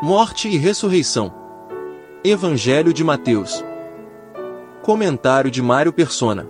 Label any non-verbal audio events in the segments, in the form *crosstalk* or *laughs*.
Morte e ressurreição. Evangelho de Mateus. Comentário de Mário Persona.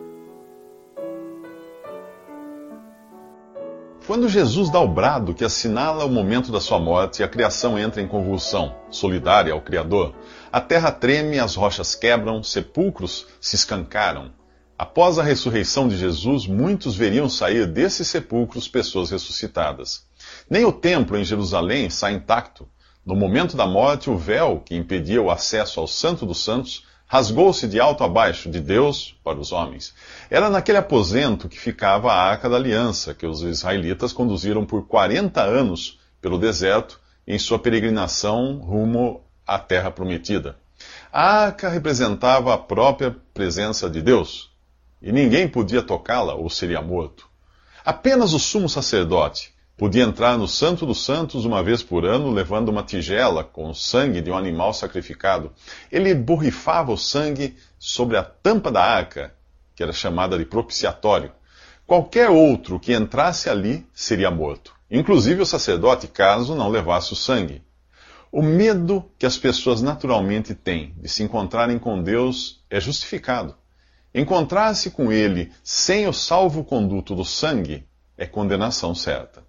Quando Jesus dá o brado que assinala o momento da sua morte, a criação entra em convulsão, solidária ao Criador. A terra treme, as rochas quebram, sepulcros se escancaram. Após a ressurreição de Jesus, muitos veriam sair desses sepulcros pessoas ressuscitadas. Nem o templo em Jerusalém sai intacto. No momento da morte, o véu que impedia o acesso ao Santo dos Santos rasgou-se de alto a baixo, de Deus para os homens. Era naquele aposento que ficava a arca da aliança, que os israelitas conduziram por 40 anos pelo deserto em sua peregrinação rumo à terra prometida. A arca representava a própria presença de Deus, e ninguém podia tocá-la ou seria morto. Apenas o sumo sacerdote, Podia entrar no Santo dos Santos uma vez por ano, levando uma tigela com o sangue de um animal sacrificado. Ele borrifava o sangue sobre a tampa da arca, que era chamada de propiciatório. Qualquer outro que entrasse ali seria morto, inclusive o sacerdote, caso não levasse o sangue. O medo que as pessoas naturalmente têm de se encontrarem com Deus é justificado. Encontrar-se com Ele sem o salvo-conduto do sangue é condenação certa.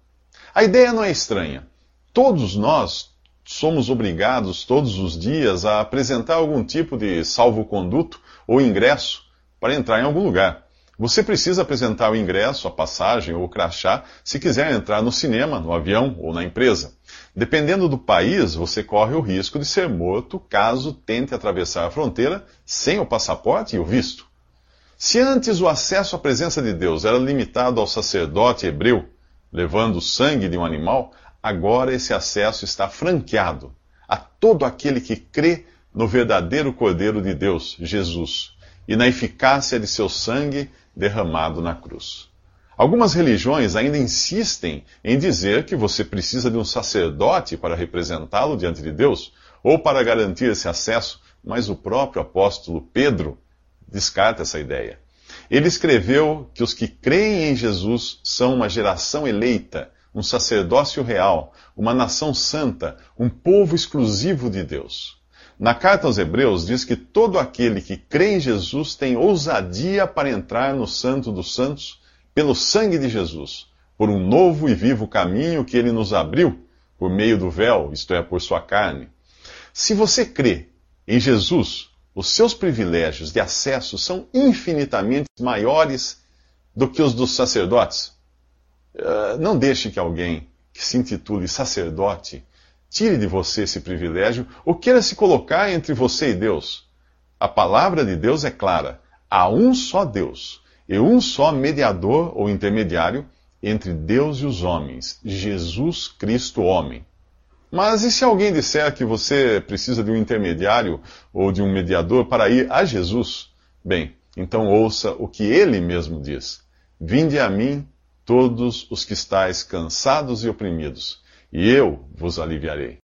A ideia não é estranha. Todos nós somos obrigados todos os dias a apresentar algum tipo de salvo-conduto ou ingresso para entrar em algum lugar. Você precisa apresentar o ingresso, a passagem ou o crachá se quiser entrar no cinema, no avião ou na empresa. Dependendo do país, você corre o risco de ser morto caso tente atravessar a fronteira sem o passaporte e o visto. Se antes o acesso à presença de Deus era limitado ao sacerdote hebreu, levando o sangue de um animal, agora esse acesso está franqueado a todo aquele que crê no verdadeiro Cordeiro de Deus, Jesus, e na eficácia de seu sangue derramado na cruz. Algumas religiões ainda insistem em dizer que você precisa de um sacerdote para representá-lo diante de Deus, ou para garantir esse acesso, mas o próprio apóstolo Pedro descarta essa ideia. Ele escreveu que os que creem em Jesus são uma geração eleita, um sacerdócio real, uma nação santa, um povo exclusivo de Deus. Na carta aos Hebreus diz que todo aquele que crê em Jesus tem ousadia para entrar no Santo dos Santos pelo sangue de Jesus, por um novo e vivo caminho que ele nos abriu por meio do véu, isto é, por sua carne. Se você crê em Jesus, os seus privilégios de acesso são infinitamente maiores do que os dos sacerdotes. Uh, não deixe que alguém que se intitule sacerdote tire de você esse privilégio ou queira se colocar entre você e Deus. A palavra de Deus é clara: há um só Deus e um só mediador ou intermediário entre Deus e os homens, Jesus Cristo, homem. Mas e se alguém disser que você precisa de um intermediário ou de um mediador para ir a Jesus? Bem, então ouça o que ele mesmo diz: Vinde a mim todos os que estáis cansados e oprimidos, e eu vos aliviarei.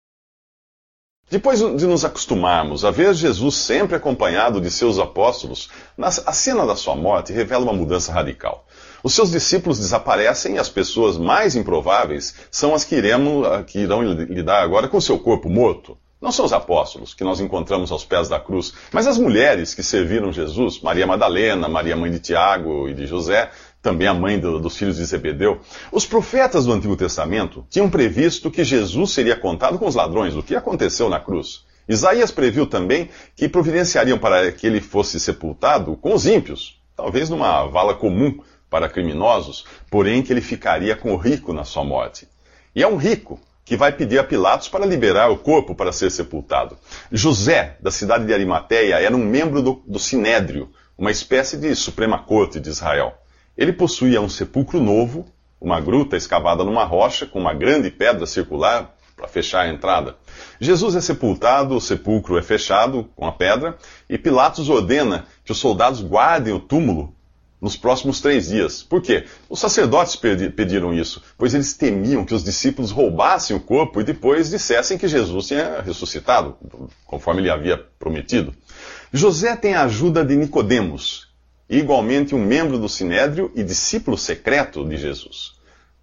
Depois de nos acostumarmos a ver Jesus sempre acompanhado de seus apóstolos, a cena da sua morte revela uma mudança radical. Os seus discípulos desaparecem e as pessoas mais improváveis são as que, iremos, que irão lidar agora com seu corpo morto. Não são os apóstolos que nós encontramos aos pés da cruz, mas as mulheres que serviram Jesus, Maria Madalena, Maria mãe de Tiago e de José, também a mãe do, dos filhos de Zebedeu. Os profetas do Antigo Testamento tinham previsto que Jesus seria contado com os ladrões, o que aconteceu na cruz. Isaías previu também que providenciariam para que ele fosse sepultado com os ímpios, talvez numa vala comum para criminosos, porém que ele ficaria com o rico na sua morte. E é um rico que vai pedir a Pilatos para liberar o corpo para ser sepultado. José, da cidade de Arimateia, era um membro do, do Sinédrio, uma espécie de Suprema Corte de Israel. Ele possuía um sepulcro novo, uma gruta escavada numa rocha com uma grande pedra circular para fechar a entrada. Jesus é sepultado, o sepulcro é fechado com a pedra, e Pilatos ordena que os soldados guardem o túmulo nos próximos três dias. Por quê? Os sacerdotes pediram isso, pois eles temiam que os discípulos roubassem o corpo e depois dissessem que Jesus tinha ressuscitado, conforme ele havia prometido. José tem a ajuda de Nicodemos, igualmente um membro do Sinédrio e discípulo secreto de Jesus.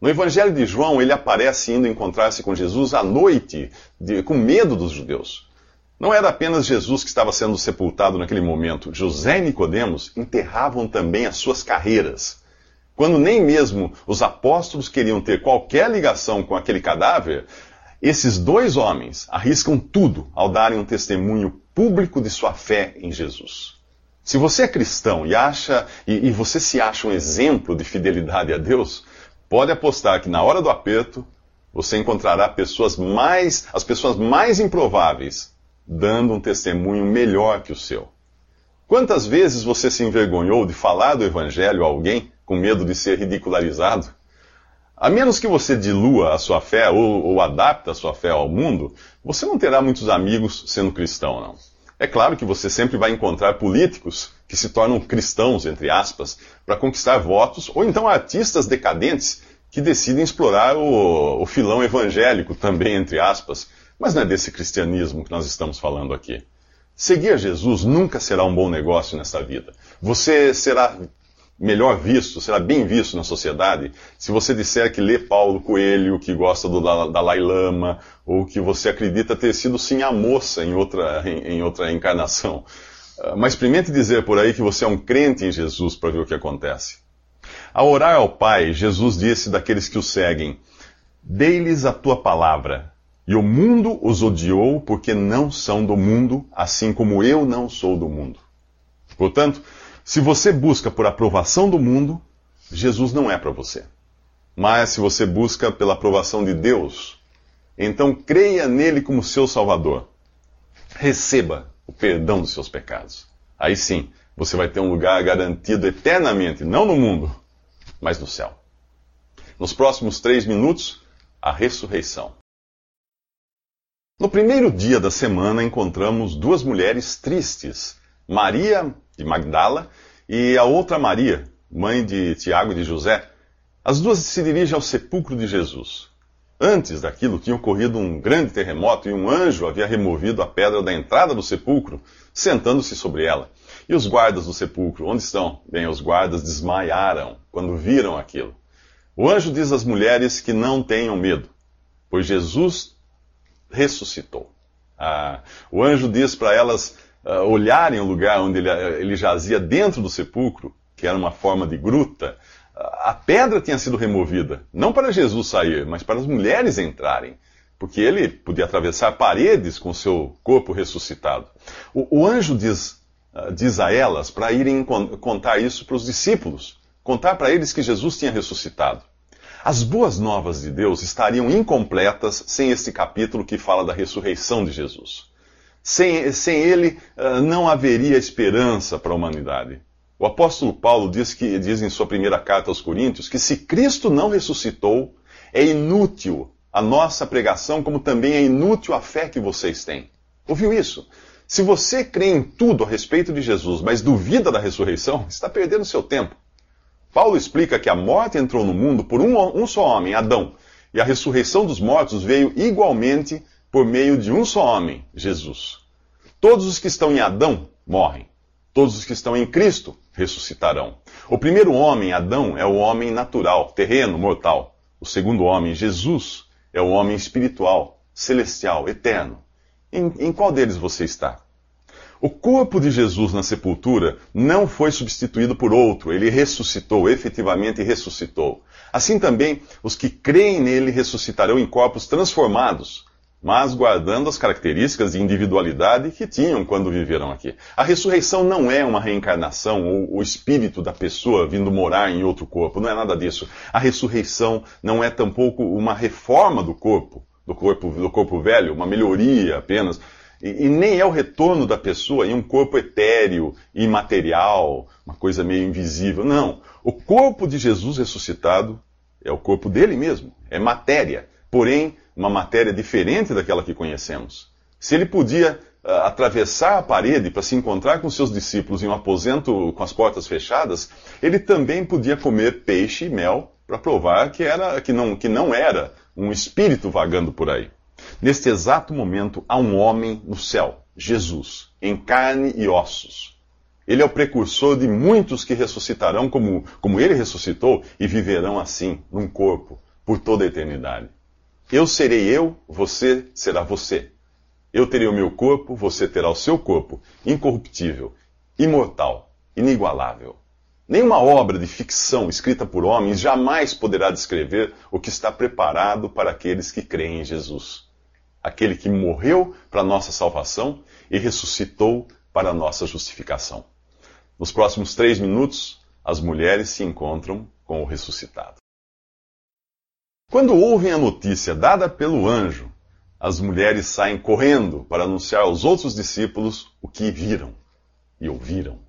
No Evangelho de João, ele aparece indo encontrar-se com Jesus à noite, de, com medo dos judeus. Não era apenas Jesus que estava sendo sepultado naquele momento. José e Nicodemos enterravam também as suas carreiras. Quando nem mesmo os apóstolos queriam ter qualquer ligação com aquele cadáver, esses dois homens arriscam tudo ao darem um testemunho público de sua fé em Jesus. Se você é cristão e acha e, e você se acha um exemplo de fidelidade a Deus, pode apostar que na hora do aperto você encontrará pessoas mais as pessoas mais improváveis dando um testemunho melhor que o seu. Quantas vezes você se envergonhou de falar do evangelho a alguém com medo de ser ridicularizado? A menos que você dilua a sua fé ou, ou adapte a sua fé ao mundo, você não terá muitos amigos sendo cristão, não. É claro que você sempre vai encontrar políticos que se tornam cristãos, entre aspas, para conquistar votos, ou então artistas decadentes que decidem explorar o, o, filão evangélico também, entre aspas. Mas não é desse cristianismo que nós estamos falando aqui. Seguir Jesus nunca será um bom negócio nessa vida. Você será melhor visto, será bem visto na sociedade, se você disser que lê Paulo Coelho, que gosta do Dalai Lama, ou que você acredita ter sido sim a moça em outra, em, em outra encarnação. Ah, mas experimente dizer por aí que você é um crente em Jesus para ver o que acontece. Ao orar ao Pai, Jesus disse daqueles que o seguem: Dei-lhes a tua palavra, e o mundo os odiou porque não são do mundo, assim como eu não sou do mundo. Portanto, se você busca por aprovação do mundo, Jesus não é para você. Mas se você busca pela aprovação de Deus, então creia nele como seu Salvador. Receba o perdão dos seus pecados. Aí sim, você vai ter um lugar garantido eternamente, não no mundo, mas no céu. Nos próximos três minutos, a ressurreição. No primeiro dia da semana, encontramos duas mulheres tristes Maria de Magdala e a outra Maria, mãe de Tiago e de José. As duas se dirigem ao sepulcro de Jesus. Antes daquilo tinha ocorrido um grande terremoto e um anjo havia removido a pedra da entrada do sepulcro, sentando-se sobre ela. E os guardas do sepulcro, onde estão? Bem, os guardas desmaiaram quando viram aquilo. O anjo diz às mulheres que não tenham medo, pois Jesus ressuscitou. Ah, o anjo diz para elas uh, olharem o lugar onde ele, ele jazia dentro do sepulcro, que era uma forma de gruta, a pedra tinha sido removida, não para Jesus sair, mas para as mulheres entrarem, porque ele podia atravessar paredes com seu corpo ressuscitado. O, o anjo diz, uh, diz a elas para irem contar isso para os discípulos, contar para eles que Jesus tinha ressuscitado. As boas novas de Deus estariam incompletas sem este capítulo que fala da ressurreição de Jesus. Sem, sem ele, uh, não haveria esperança para a humanidade. O apóstolo Paulo diz, que, diz em sua primeira carta aos Coríntios que se Cristo não ressuscitou, é inútil a nossa pregação, como também é inútil a fé que vocês têm. Ouviu isso? Se você crê em tudo a respeito de Jesus, mas duvida da ressurreição, está perdendo seu tempo. Paulo explica que a morte entrou no mundo por um, um só homem, Adão, e a ressurreição dos mortos veio igualmente por meio de um só homem, Jesus. Todos os que estão em Adão morrem. Todos os que estão em Cristo ressuscitarão. O primeiro homem, Adão, é o homem natural, terreno, mortal. O segundo homem, Jesus, é o homem espiritual, celestial, eterno. Em, em qual deles você está? O corpo de Jesus na sepultura não foi substituído por outro, ele ressuscitou, efetivamente ressuscitou. Assim também, os que creem nele ressuscitarão em corpos transformados, mas guardando as características de individualidade que tinham quando viveram aqui. A ressurreição não é uma reencarnação ou o espírito da pessoa vindo morar em outro corpo, não é nada disso. A ressurreição não é tampouco uma reforma do corpo, do corpo, do corpo velho, uma melhoria apenas. E, e nem é o retorno da pessoa em um corpo etéreo, imaterial, uma coisa meio invisível. Não. O corpo de Jesus ressuscitado é o corpo dele mesmo, é matéria. Porém, uma matéria diferente daquela que conhecemos. Se ele podia uh, atravessar a parede para se encontrar com seus discípulos em um aposento com as portas fechadas, ele também podia comer peixe e mel para provar que, era, que, não, que não era um espírito vagando por aí. Neste exato momento, há um homem no céu, Jesus, em carne e ossos. Ele é o precursor de muitos que ressuscitarão como, como ele ressuscitou e viverão assim, num corpo, por toda a eternidade. Eu serei eu, você será você. Eu terei o meu corpo, você terá o seu corpo, incorruptível, imortal, inigualável. Nenhuma obra de ficção escrita por homens jamais poderá descrever o que está preparado para aqueles que creem em Jesus. Aquele que morreu para nossa salvação e ressuscitou para nossa justificação. Nos próximos três minutos, as mulheres se encontram com o ressuscitado. Quando ouvem a notícia dada pelo anjo, as mulheres saem correndo para anunciar aos outros discípulos o que viram e ouviram.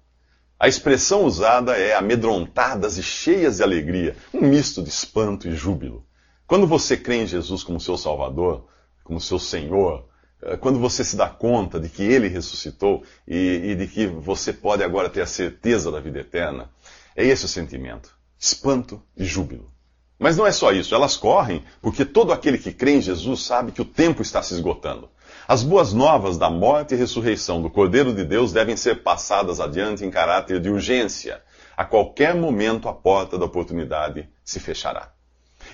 A expressão usada é amedrontadas e cheias de alegria, um misto de espanto e júbilo. Quando você crê em Jesus como seu Salvador, como seu Senhor, eh, quando você se dá conta de que Ele ressuscitou e, e de que você pode agora ter a certeza da vida eterna, é esse o sentimento: espanto e júbilo. Mas não é só isso, elas correm porque todo aquele que crê em Jesus sabe que o tempo está se esgotando. As boas novas da morte e ressurreição do Cordeiro de Deus devem ser passadas adiante em caráter de urgência. A qualquer momento a porta da oportunidade se fechará.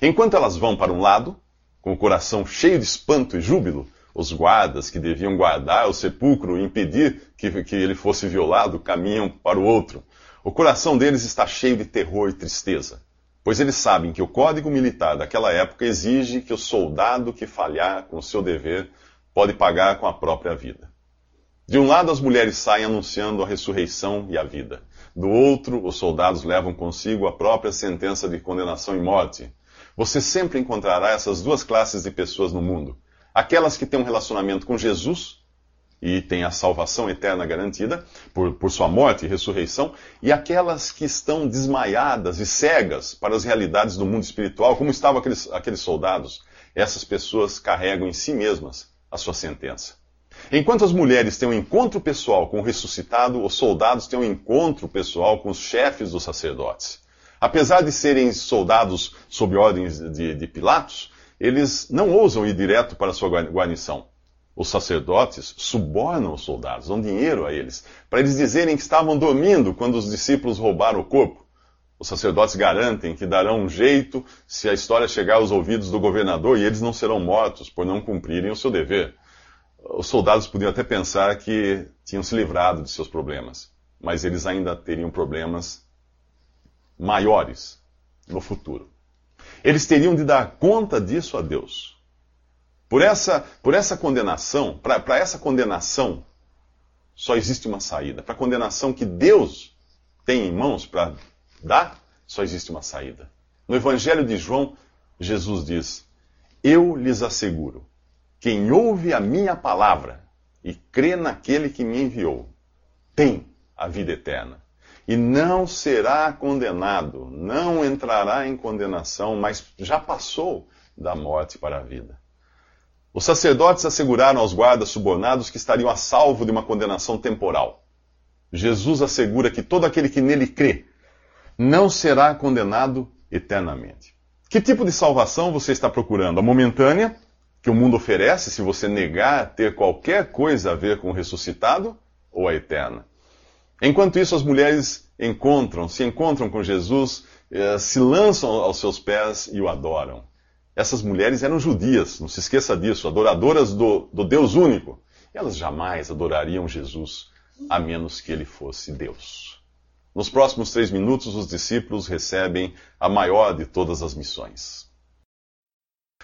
Enquanto elas vão para um lado, com o coração cheio de espanto e júbilo, os guardas que deviam guardar o sepulcro e impedir que, que ele fosse violado caminham para o outro. O coração deles está cheio de terror e tristeza, pois eles sabem que o código militar daquela época exige que o soldado que falhar com o seu dever pode pagar com a própria vida. De um lado, as mulheres saem anunciando a ressurreição e a vida. Do outro, os soldados levam consigo a própria sentença de condenação e morte. Você sempre encontrará essas duas classes de pessoas no mundo: aquelas que têm um relacionamento com Jesus e têm a salvação eterna garantida por, por sua morte e ressurreição, e aquelas que estão desmaiadas e cegas para as realidades do mundo espiritual, como estavam aqueles, aqueles soldados. Essas pessoas carregam em si mesmas a sua sentença. Enquanto as mulheres têm um encontro pessoal com o ressuscitado, os soldados têm um encontro pessoal com os chefes dos sacerdotes. Apesar de serem soldados sob ordens de, de Pilatos, eles não ousam ir direto para sua guarnição. Os sacerdotes subornam os soldados, dão dinheiro a eles, para eles dizerem que estavam dormindo quando os discípulos roubaram o corpo. Os sacerdotes garantem que darão um jeito se a história chegar aos ouvidos do governador e eles não serão mortos por não cumprirem o seu dever. Os soldados podiam até pensar que tinham se livrado de seus problemas, mas eles ainda teriam problemas maiores no futuro. Eles teriam de dar conta disso a Deus. Por essa, por essa condenação, para essa condenação, só existe uma saída. Para a condenação que Deus tem em mãos para dar, só existe uma saída. No Evangelho de João, Jesus diz: Eu lhes asseguro, quem ouve a minha palavra e crê naquele que me enviou, tem a vida eterna. E não será condenado, não entrará em condenação, mas já passou da morte para a vida. Os sacerdotes asseguraram aos guardas subornados que estariam a salvo de uma condenação temporal. Jesus assegura que todo aquele que nele crê não será condenado eternamente. Que tipo de salvação você está procurando? A momentânea, que o mundo oferece se você negar ter qualquer coisa a ver com o ressuscitado, ou a eterna? Enquanto isso, as mulheres encontram, se encontram com Jesus, eh, se lançam aos seus pés e o adoram. Essas mulheres eram judias, não se esqueça disso, adoradoras do, do Deus único. Elas jamais adorariam Jesus, a menos que ele fosse Deus. Nos próximos três minutos, os discípulos recebem a maior de todas as missões.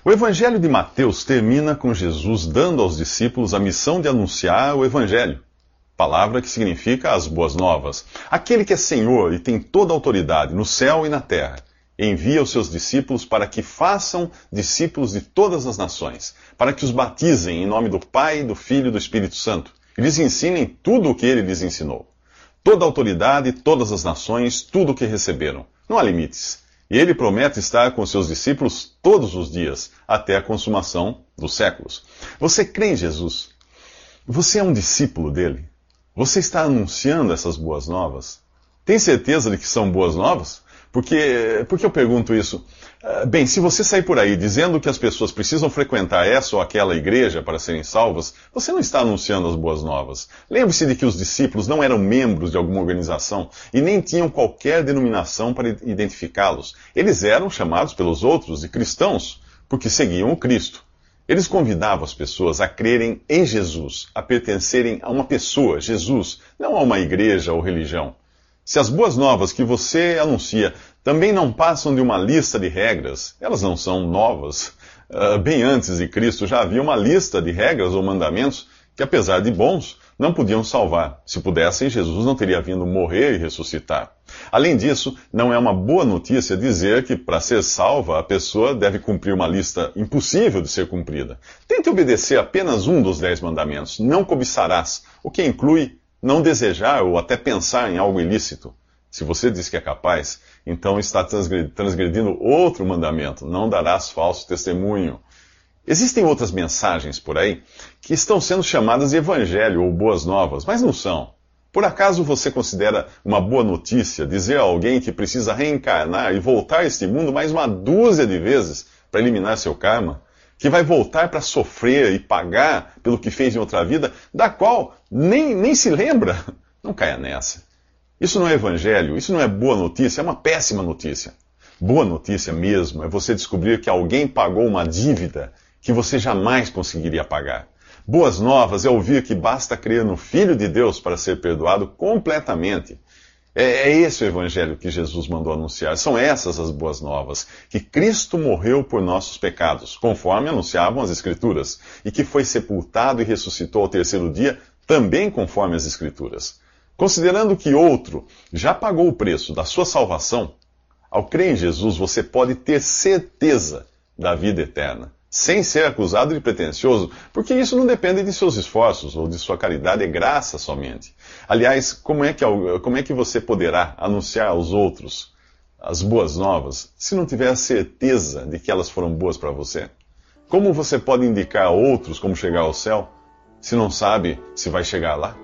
O Evangelho de Mateus termina com Jesus dando aos discípulos a missão de anunciar o Evangelho, palavra que significa as boas novas. Aquele que é Senhor e tem toda a autoridade no céu e na terra envia os seus discípulos para que façam discípulos de todas as nações, para que os batizem em nome do Pai, do Filho e do Espírito Santo, e lhes ensinem tudo o que ele lhes ensinou. Toda a autoridade, todas as nações, tudo o que receberam. Não há limites. E ele promete estar com seus discípulos todos os dias, até a consumação dos séculos. Você crê em Jesus? Você é um discípulo dele? Você está anunciando essas boas novas? Tem certeza de que são boas novas? Porque, por que eu pergunto isso? Uh, bem, se você sair por aí dizendo que as pessoas precisam frequentar essa ou aquela igreja para serem salvas, você não está anunciando as boas novas. Lembre-se de que os discípulos não eram membros de alguma organização e nem tinham qualquer denominação para identificá-los. Eles eram chamados pelos outros de cristãos, porque seguiam o Cristo. Eles convidavam as pessoas a crerem em Jesus, a pertencerem a uma pessoa, Jesus, não a uma igreja ou religião. Se as boas novas que você anuncia também não passam de uma lista de regras, elas não são novas. Uh, bem antes de Cristo já havia uma lista de regras ou mandamentos que, apesar de bons, não podiam salvar. Se pudessem, Jesus não teria vindo morrer e ressuscitar. Além disso, não é uma boa notícia dizer que, para ser salva, a pessoa deve cumprir uma lista impossível de ser cumprida. Tente obedecer apenas um dos dez mandamentos: não cobiçarás, o que inclui não desejar ou até pensar em algo ilícito. Se você diz que é capaz, então está transgredindo outro mandamento: não darás falso testemunho. Existem outras mensagens por aí que estão sendo chamadas de evangelho ou boas novas, mas não são. Por acaso você considera uma boa notícia dizer a alguém que precisa reencarnar e voltar a este mundo mais uma dúzia de vezes para eliminar seu karma? que vai voltar para sofrer e pagar pelo que fez em outra vida, da qual nem, nem se lembra. *laughs* Não caia nessa. Isso não é evangelho, isso não é boa notícia, é uma péssima notícia. Boa notícia mesmo é você descobrir que alguém pagou uma dívida que você jamais conseguiria pagar. Boas novas é ouvir que basta crer no Filho de Deus para ser perdoado completamente é, é esse o evangelho que Jesus mandou anunciar. São essas as boas novas. Que Cristo morreu por nossos pecados, conforme anunciavam as Escrituras, e que foi sepultado e ressuscitou ao terceiro dia, também conforme as Escrituras. Considerando que outro já pagou o preço da sua salvação, ao crer em Jesus você pode ter certeza da vida eterna sem ser acusado de pretensioso, porque isso não depende de seus esforços ou de sua caridade, é graça somente. Aliás, como é que, como é que você poderá anunciar aos outros as boas novas se não tiver a certeza de que elas foram boas para você? Como você pode indicar a outros como chegar ao céu se não sabe se vai chegar lá?